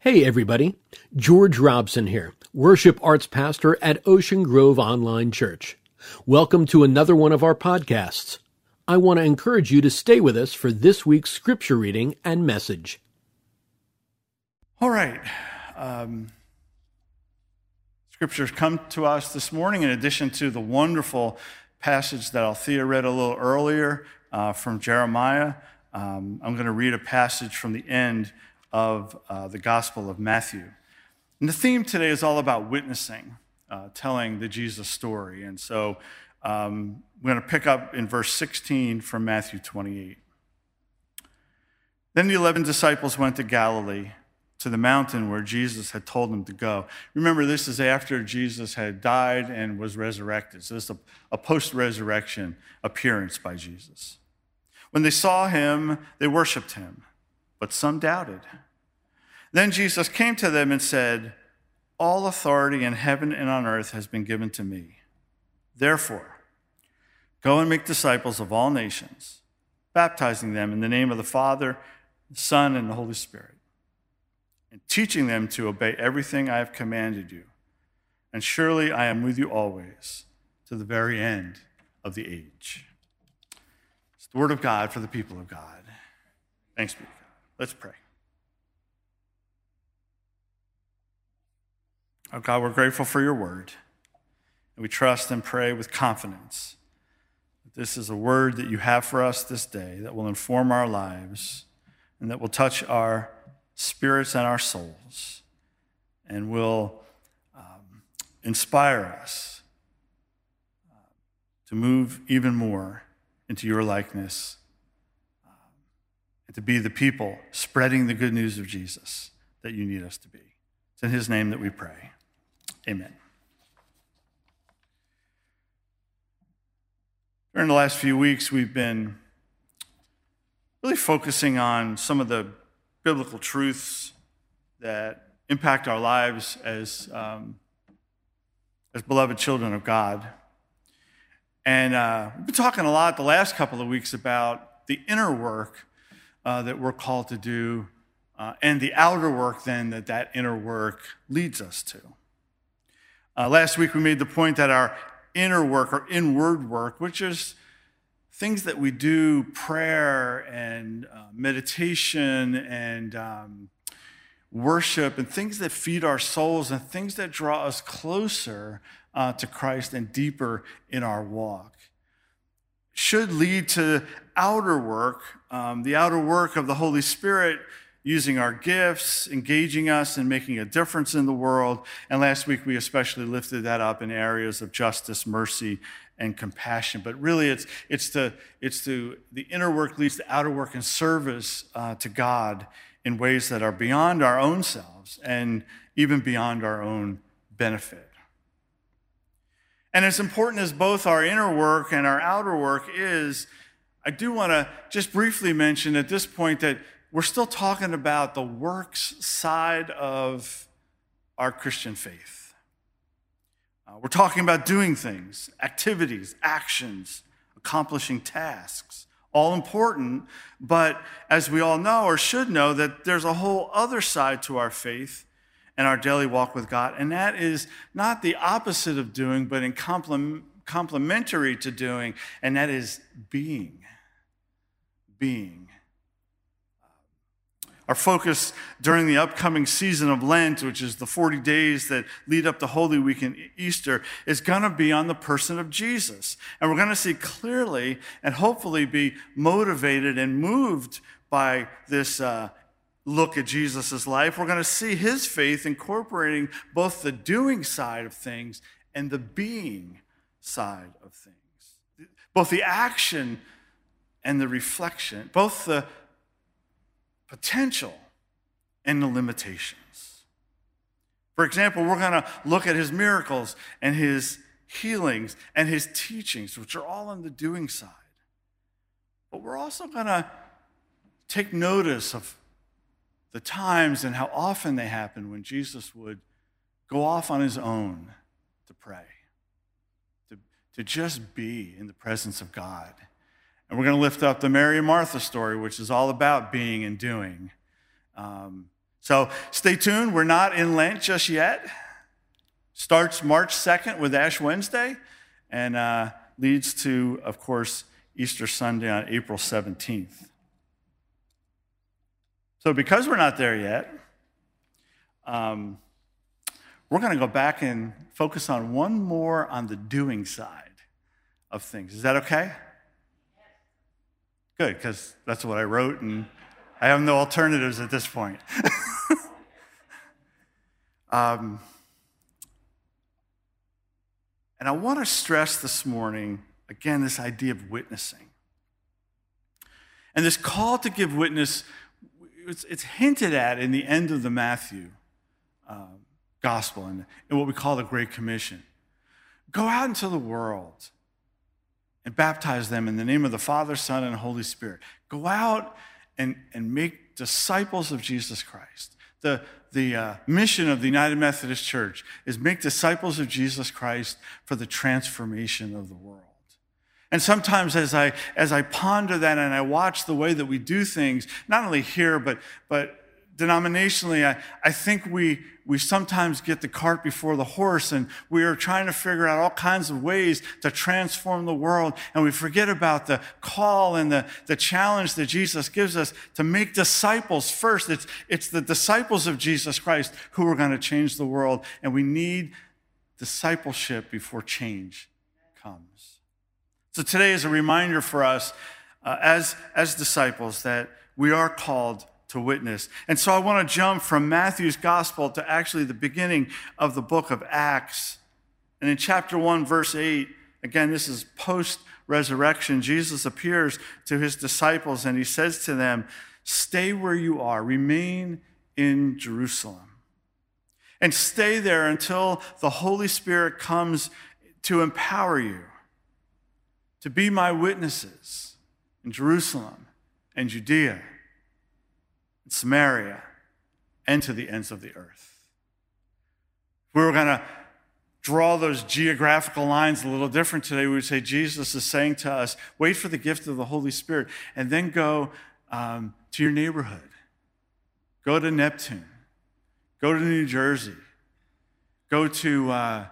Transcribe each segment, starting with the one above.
Hey, everybody. George Robson here, worship arts pastor at Ocean Grove Online Church. Welcome to another one of our podcasts. I want to encourage you to stay with us for this week's scripture reading and message. All right. Um, scriptures come to us this morning in addition to the wonderful passage that Althea read a little earlier uh, from Jeremiah. Um, I'm going to read a passage from the end of uh, the Gospel of Matthew. And the theme today is all about witnessing, uh, telling the Jesus story. And so um, we're going to pick up in verse 16 from Matthew 28. Then the 11 disciples went to Galilee, to the mountain where Jesus had told them to go. Remember, this is after Jesus had died and was resurrected. So this is a, a post resurrection appearance by Jesus. When they saw him, they worshiped him, but some doubted. Then Jesus came to them and said, All authority in heaven and on earth has been given to me. Therefore, go and make disciples of all nations, baptizing them in the name of the Father, the Son, and the Holy Spirit, and teaching them to obey everything I have commanded you. And surely I am with you always to the very end of the age. It's the word of God for the people of God. Thanks be to God. Let's pray. Oh God, we're grateful for your word. And we trust and pray with confidence that this is a word that you have for us this day that will inform our lives and that will touch our spirits and our souls and will um, inspire us uh, to move even more into your likeness um, and to be the people spreading the good news of Jesus that you need us to be. It's in his name that we pray. Amen. During the last few weeks, we've been really focusing on some of the biblical truths that impact our lives as, um, as beloved children of God. And uh, we've been talking a lot the last couple of weeks about the inner work uh, that we're called to do uh, and the outer work then that that inner work leads us to. Uh, last week we made the point that our inner work or inward work, which is things that we do, prayer and uh, meditation and um, worship, and things that feed our souls and things that draw us closer uh, to Christ and deeper in our walk, should lead to outer work, um, the outer work of the Holy Spirit using our gifts, engaging us and making a difference in the world. And last week we especially lifted that up in areas of justice, mercy, and compassion. But really, it's, it's, the, it's the, the inner work leads to outer work and service uh, to God in ways that are beyond our own selves and even beyond our own benefit. And as important as both our inner work and our outer work is, I do want to just briefly mention at this point that we're still talking about the works side of our Christian faith. Uh, we're talking about doing things, activities, actions, accomplishing tasks, all important, but as we all know or should know, that there's a whole other side to our faith and our daily walk with God, and that is not the opposite of doing, but in complementary to doing, and that is being. Being. Our focus during the upcoming season of Lent, which is the 40 days that lead up to Holy Week and Easter, is going to be on the person of Jesus. And we're going to see clearly and hopefully be motivated and moved by this uh, look at Jesus' life. We're going to see his faith incorporating both the doing side of things and the being side of things, both the action and the reflection, both the potential and the limitations. For example, we're going to look at his miracles and his healings and his teachings, which are all on the doing side. But we're also going to take notice of the times and how often they happen when Jesus would go off on his own to pray, to, to just be in the presence of God. And we're going to lift up the Mary and Martha story, which is all about being and doing. Um, So stay tuned. We're not in Lent just yet. Starts March 2nd with Ash Wednesday and uh, leads to, of course, Easter Sunday on April 17th. So, because we're not there yet, um, we're going to go back and focus on one more on the doing side of things. Is that okay? Good, because that's what I wrote, and I have no alternatives at this point. um, and I want to stress this morning, again, this idea of witnessing. And this call to give witness, it's, it's hinted at in the end of the Matthew uh, gospel and in what we call the Great Commission. Go out into the world and baptize them in the name of the Father, Son, and Holy Spirit. Go out and, and make disciples of Jesus Christ. The, the uh, mission of the United Methodist Church is make disciples of Jesus Christ for the transformation of the world. And sometimes as I, as I ponder that and I watch the way that we do things, not only here, but, but denominationally, I, I think we, we sometimes get the cart before the horse and we are trying to figure out all kinds of ways to transform the world. And we forget about the call and the, the challenge that Jesus gives us to make disciples first. It's, it's the disciples of Jesus Christ who are going to change the world. And we need discipleship before change comes. So today is a reminder for us uh, as, as disciples that we are called to witness. And so I want to jump from Matthew's gospel to actually the beginning of the book of Acts. And in chapter 1, verse 8, again, this is post resurrection, Jesus appears to his disciples and he says to them, Stay where you are, remain in Jerusalem, and stay there until the Holy Spirit comes to empower you to be my witnesses in Jerusalem and Judea Samaria, and to the ends of the earth. If we were going to draw those geographical lines a little different today, we would say Jesus is saying to us, wait for the gift of the Holy Spirit, and then go um, to your neighborhood. Go to Neptune. Go to New Jersey. Go to uh,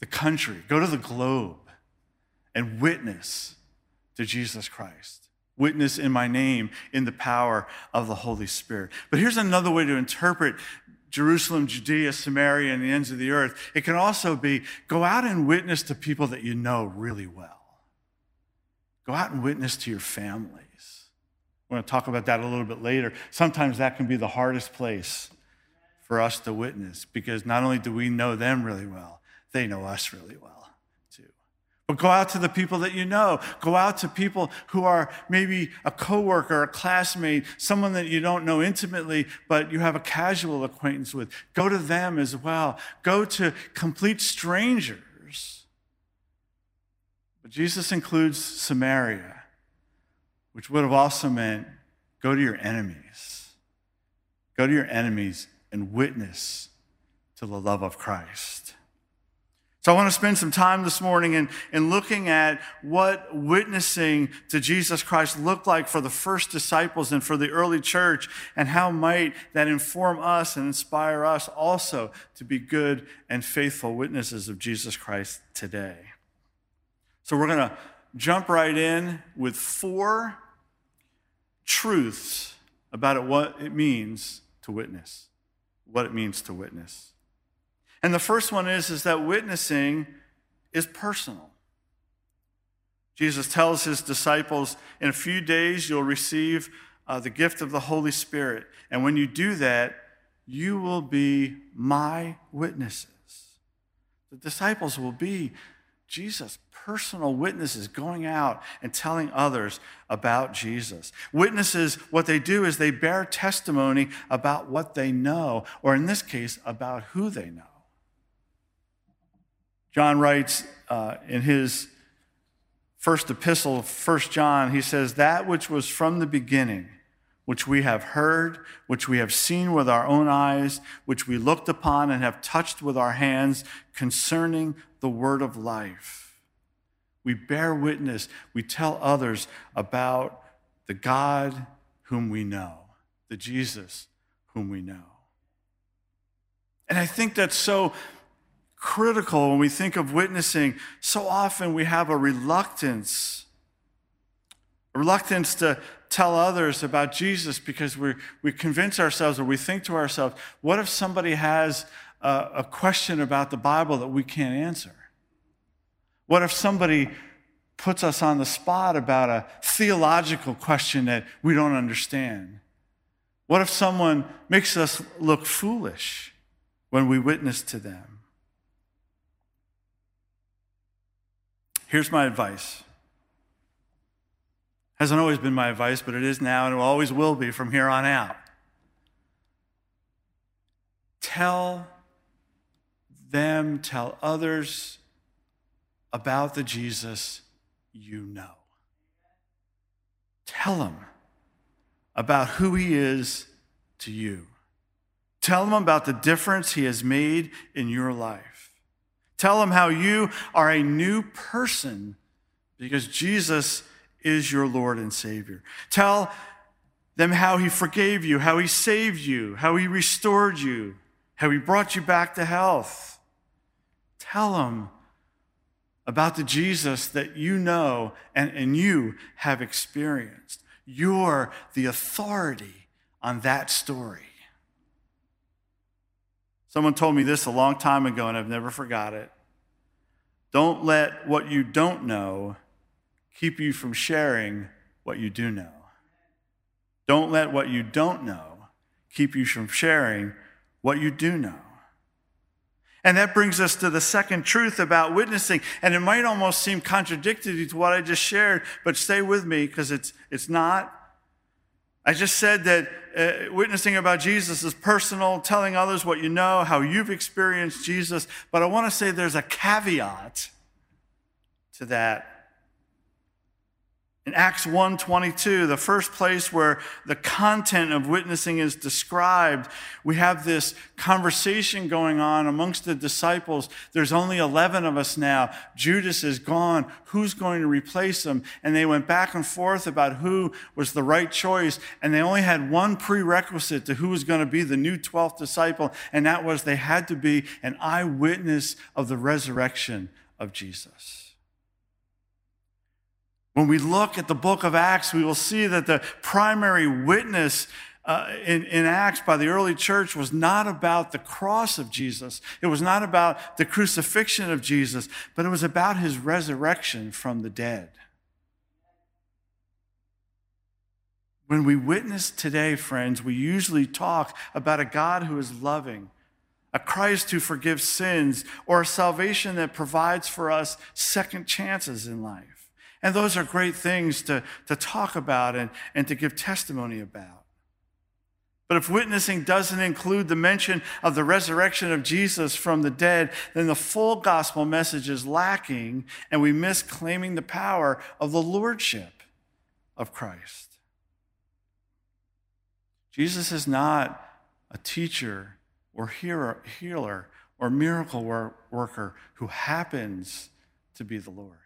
the country. Go to the globe and witness to Jesus Christ witness in my name in the power of the Holy Spirit. But here's another way to interpret Jerusalem, Judea, Samaria, and the ends of the earth. It can also be go out and witness to people that you know really well. Go out and witness to your families. We're going to talk about that a little bit later. Sometimes that can be the hardest place for us to witness because not only do we know them really well, they know us really well. But go out to the people that you know. Go out to people who are maybe a coworker, a classmate, someone that you don't know intimately, but you have a casual acquaintance with. Go to them as well. Go to complete strangers. But Jesus includes Samaria, which would have also meant go to your enemies. Go to your enemies and witness to the love of Christ. So I want to spend some time this morning in, in looking at what witnessing to Jesus Christ looked like for the first disciples and for the early church, and how might that inform us and inspire us also to be good and faithful witnesses of Jesus Christ today. So we're going to jump right in with four truths about what it means to witness, what it means to witness. And the first one is, is that witnessing is personal. Jesus tells his disciples, in a few days you'll receive uh, the gift of the Holy Spirit. And when you do that, you will be my witnesses. The disciples will be Jesus' personal witnesses going out and telling others about Jesus. Witnesses, what they do is they bear testimony about what they know, or in this case, about who they know. John writes uh, in his first epistle, 1 John, he says, That which was from the beginning, which we have heard, which we have seen with our own eyes, which we looked upon and have touched with our hands concerning the word of life. We bear witness, we tell others about the God whom we know, the Jesus whom we know. And I think that's so critical when we think of witnessing. So often we have a reluctance, a reluctance to tell others about Jesus because we we convince ourselves or we think to ourselves, what if somebody has a, a question about the Bible that we can't answer? What if somebody puts us on the spot about a theological question that we don't understand? What if someone makes us look foolish when we witness to them? Here's my advice. Hasn't always been my advice, but it is now and it always will be from here on out. Tell them, tell others about the Jesus you know. Tell them about who he is to you. Tell them about the difference he has made in your life. Tell them how you are a new person because Jesus is your Lord and Savior. Tell them how he forgave you, how he saved you, how he restored you, how he brought you back to health. Tell them about the Jesus that you know and, and you have experienced. You're the authority on that story. Someone told me this a long time ago, and I've never forgot it. Don't let what you don't know keep you from sharing what you do know. Don't let what you don't know keep you from sharing what you do know. And that brings us to the second truth about witnessing. And it might almost seem contradictory to what I just shared, but stay with me because it's, it's not. I just said that uh, witnessing about Jesus is personal, telling others what you know, how you've experienced Jesus. But I want to say there's a caveat to that in Acts 1:22, the first place where the content of witnessing is described, we have this conversation going on amongst the disciples. There's only 11 of us now. Judas is gone. Who's going to replace him? And they went back and forth about who was the right choice, and they only had one prerequisite to who was going to be the new 12th disciple, and that was they had to be an eyewitness of the resurrection of Jesus. When we look at the book of Acts, we will see that the primary witness uh, in, in Acts by the early church was not about the cross of Jesus. It was not about the crucifixion of Jesus, but it was about his resurrection from the dead. When we witness today, friends, we usually talk about a God who is loving, a Christ who forgives sins, or a salvation that provides for us second chances in life. And those are great things to, to talk about and, and to give testimony about. But if witnessing doesn't include the mention of the resurrection of Jesus from the dead, then the full gospel message is lacking, and we miss claiming the power of the lordship of Christ. Jesus is not a teacher or healer or miracle worker who happens to be the Lord.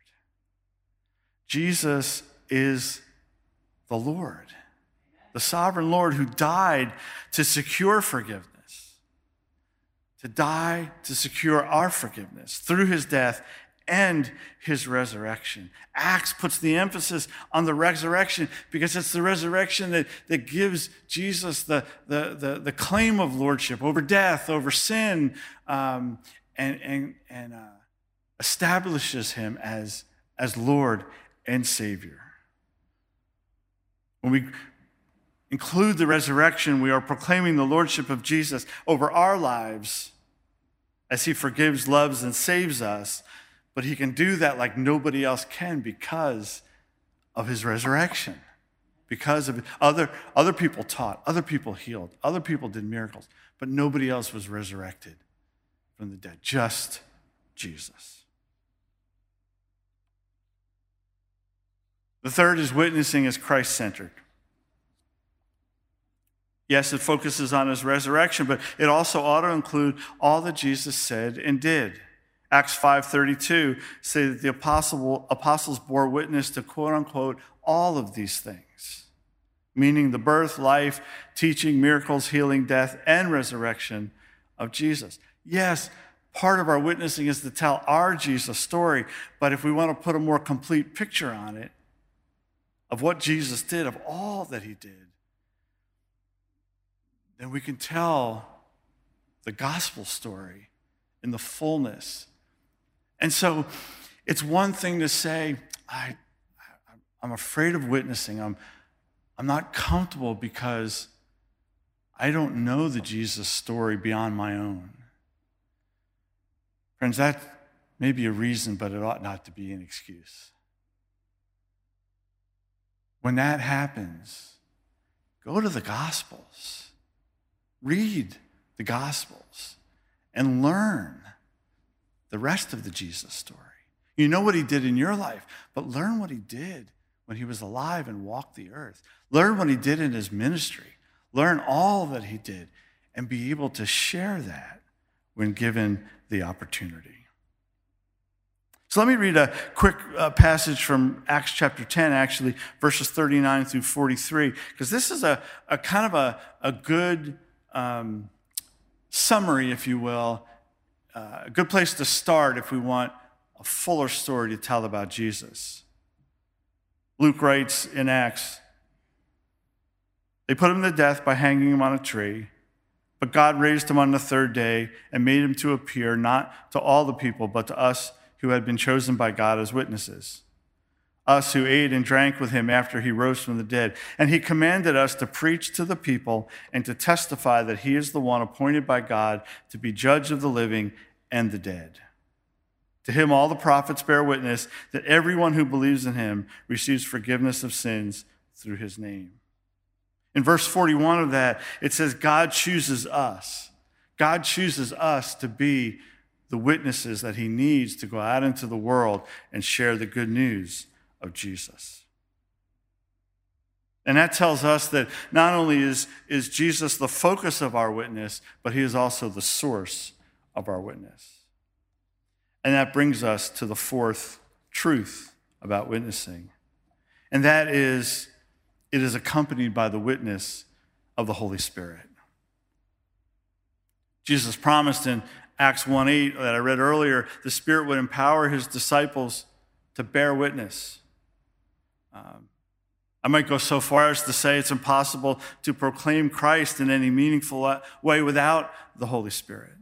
Jesus is the Lord, the sovereign Lord who died to secure forgiveness, to die to secure our forgiveness through his death and his resurrection. Acts puts the emphasis on the resurrection because it's the resurrection that, that gives Jesus the, the, the, the claim of lordship over death, over sin, um, and, and, and uh, establishes him as, as Lord and Savior. When we include the resurrection, we are proclaiming the Lordship of Jesus over our lives as He forgives, loves, and saves us. But He can do that like nobody else can because of His resurrection. Because of other, other people taught, other people healed, other people did miracles, but nobody else was resurrected from the dead, just Jesus. The third is witnessing as Christ centered. Yes, it focuses on his resurrection, but it also ought to include all that Jesus said and did. Acts 5:32 say that the apostle, apostles bore witness to quote unquote all of these things, meaning the birth, life, teaching, miracles, healing, death, and resurrection of Jesus. Yes, part of our witnessing is to tell our Jesus story, but if we want to put a more complete picture on it of what Jesus did, of all that he did, then we can tell the gospel story in the fullness. And so it's one thing to say, I, I'm afraid of witnessing. I'm, I'm not comfortable because I don't know the Jesus story beyond my own. Friends, that may be a reason, but it ought not to be an excuse. When that happens, go to the Gospels, read the Gospels, and learn the rest of the Jesus story. You know what he did in your life, but learn what he did when he was alive and walked the earth. Learn what he did in his ministry. Learn all that he did and be able to share that when given the opportunity. So let me read a quick uh, passage from Acts chapter 10, actually, verses 39 through 43, because this is a, a kind of a, a good um, summary, if you will, uh, a good place to start if we want a fuller story to tell about Jesus. Luke writes in Acts, they put him to death by hanging him on a tree. But God raised him on the third day and made him to appear not to all the people, but to us who had been chosen by God as witnesses. Us who ate and drank with him after he rose from the dead. And he commanded us to preach to the people and to testify that he is the one appointed by God to be judge of the living and the dead. To him, all the prophets bear witness that everyone who believes in him receives forgiveness of sins through his name. In verse 41 of that, it says, God chooses us. God chooses us to be the witnesses that he needs to go out into the world and share the good news of Jesus. And that tells us that not only is, is Jesus the focus of our witness, but he is also the source of our witness. And that brings us to the fourth truth about witnessing. And that is it is accompanied by the witness of the Holy Spirit. Jesus promised in Acts 1 8 that I read earlier, the Spirit would empower his disciples to bear witness. Um, I might go so far as to say it's impossible to proclaim Christ in any meaningful way without the Holy Spirit.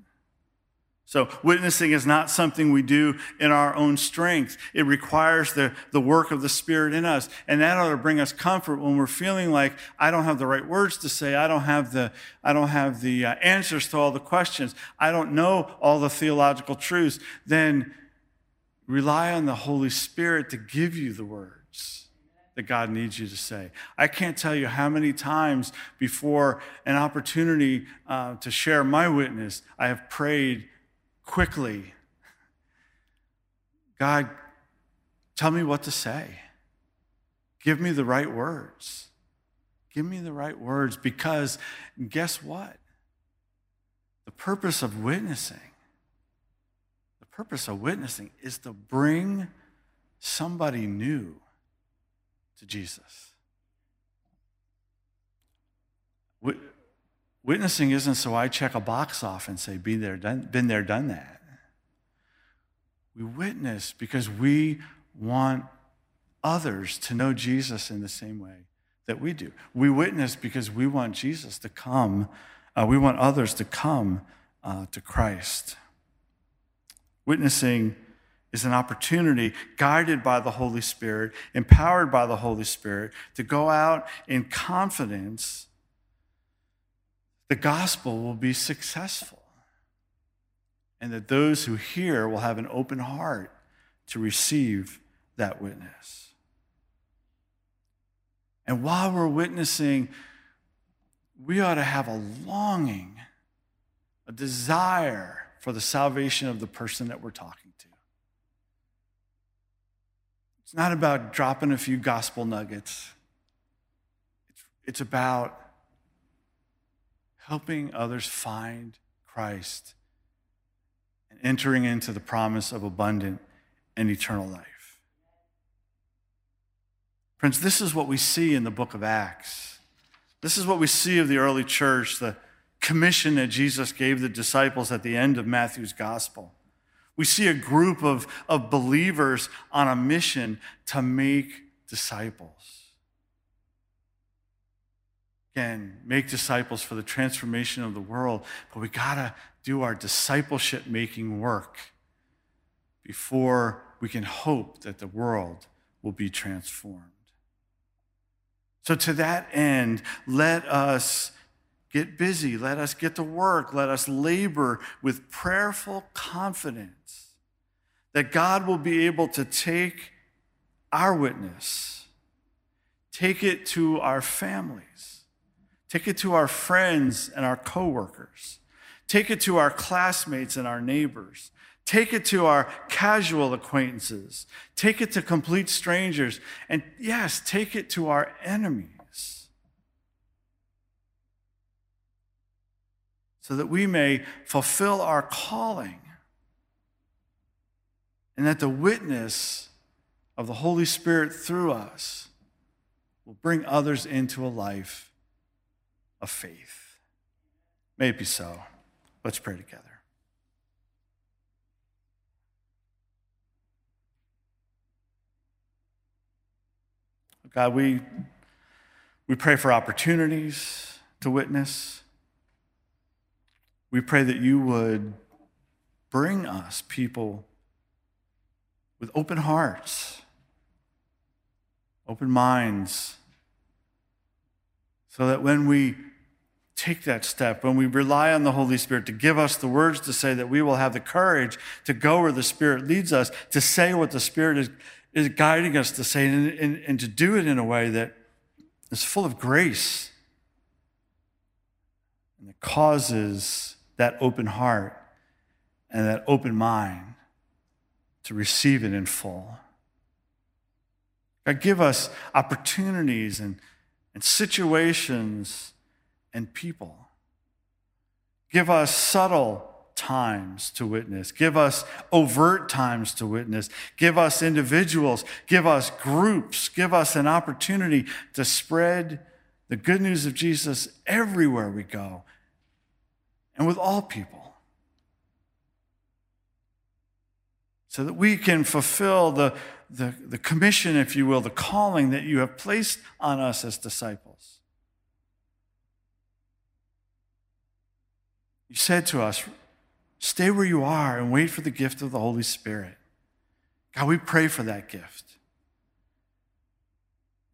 So, witnessing is not something we do in our own strength. It requires the, the work of the Spirit in us. And that ought to bring us comfort when we're feeling like, I don't have the right words to say. I don't have the, I don't have the uh, answers to all the questions. I don't know all the theological truths. Then rely on the Holy Spirit to give you the words that God needs you to say. I can't tell you how many times before an opportunity uh, to share my witness, I have prayed quickly God, tell me what to say. Give me the right words. Give me the right words because guess what? The purpose of witnessing, the purpose of witnessing is to bring somebody new to Jesus. Witnessing isn't so I check a box off and say, Be there, done, been there, done that. We witness because we want others to know Jesus in the same way that we do. We witness because we want Jesus to come, uh, we want others to come uh, to Christ. Witnessing is an opportunity guided by the Holy Spirit, empowered by the Holy Spirit, to go out in confidence the gospel will be successful. And that those who hear will have an open heart to receive that witness. And while we're witnessing, we ought to have a longing, a desire for the salvation of the person that we're talking to. It's not about dropping a few gospel nuggets, it's, it's about helping others find Christ and entering into the promise of abundant and eternal life. Friends, this is what we see in the book of Acts. This is what we see of the early church, the commission that Jesus gave the disciples at the end of Matthew's gospel. We see a group of, of believers on a mission to make disciples. Again, make disciples for the transformation of the world, but we got to do our discipleship making work before we can hope that the world will be transformed. So, to that end, let us get busy. Let us get to work. Let us labor with prayerful confidence that God will be able to take our witness, take it to our families, take it to our friends and our coworkers, take it to our classmates and our neighbors, take it to our casual acquaintances, take it to complete strangers, and yes, take it to our enemies. so that we may fulfill our calling. And that the witness of the Holy Spirit through us will bring others into a life of faith. May it be so. Let's pray together. God, we, we pray for opportunities to witness. We pray that you would bring us people with open hearts, open minds, so that when we take that step, when we rely on the Holy Spirit to give us the words to say, that we will have the courage to go where the Spirit leads us, to say what the Spirit is, is guiding us to say, and, and, and to do it in a way that is full of grace and that causes that open heart and that open mind to receive it in full. God, give us opportunities and, and situations and people. Give us subtle times to witness. Give us overt times to witness. Give us individuals. Give us groups. Give us an opportunity to spread the good news of Jesus everywhere we go and with all people. So that we can fulfill the, the, the commission, if you will, the calling that you have placed on us as disciples. You said to us, stay where you are and wait for the gift of the Holy Spirit. God, we pray for that gift.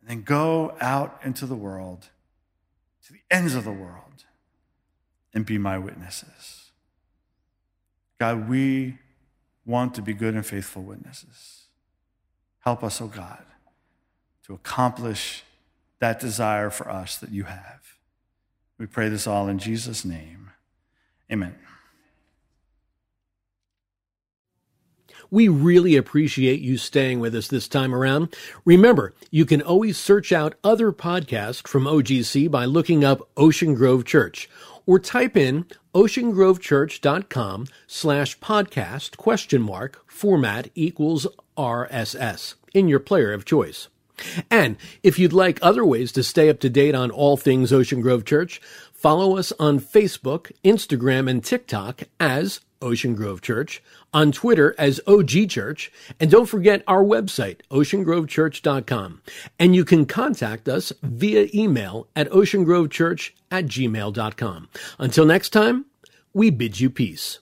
And then go out into the world, to the ends of the world and be my witnesses. God, we want to be good and faithful witnesses. Help us, O oh God, to accomplish that desire for us that you have. We pray this all in Jesus' name. Amen. We really appreciate you staying with us this time around. Remember, you can always search out other podcasts from OGC by looking up Ocean Grove Church or type in oceangrovechurch.com slash podcast question mark format equals RSS in your player of choice. And if you'd like other ways to stay up to date on all things Ocean Grove Church, follow us on Facebook, Instagram, and TikTok as Ocean Grove Church, on Twitter as OG Church, and don't forget our website, oceangrovechurch.com. And you can contact us via email at oceangrovechurch at gmail.com. Until next time, we bid you peace.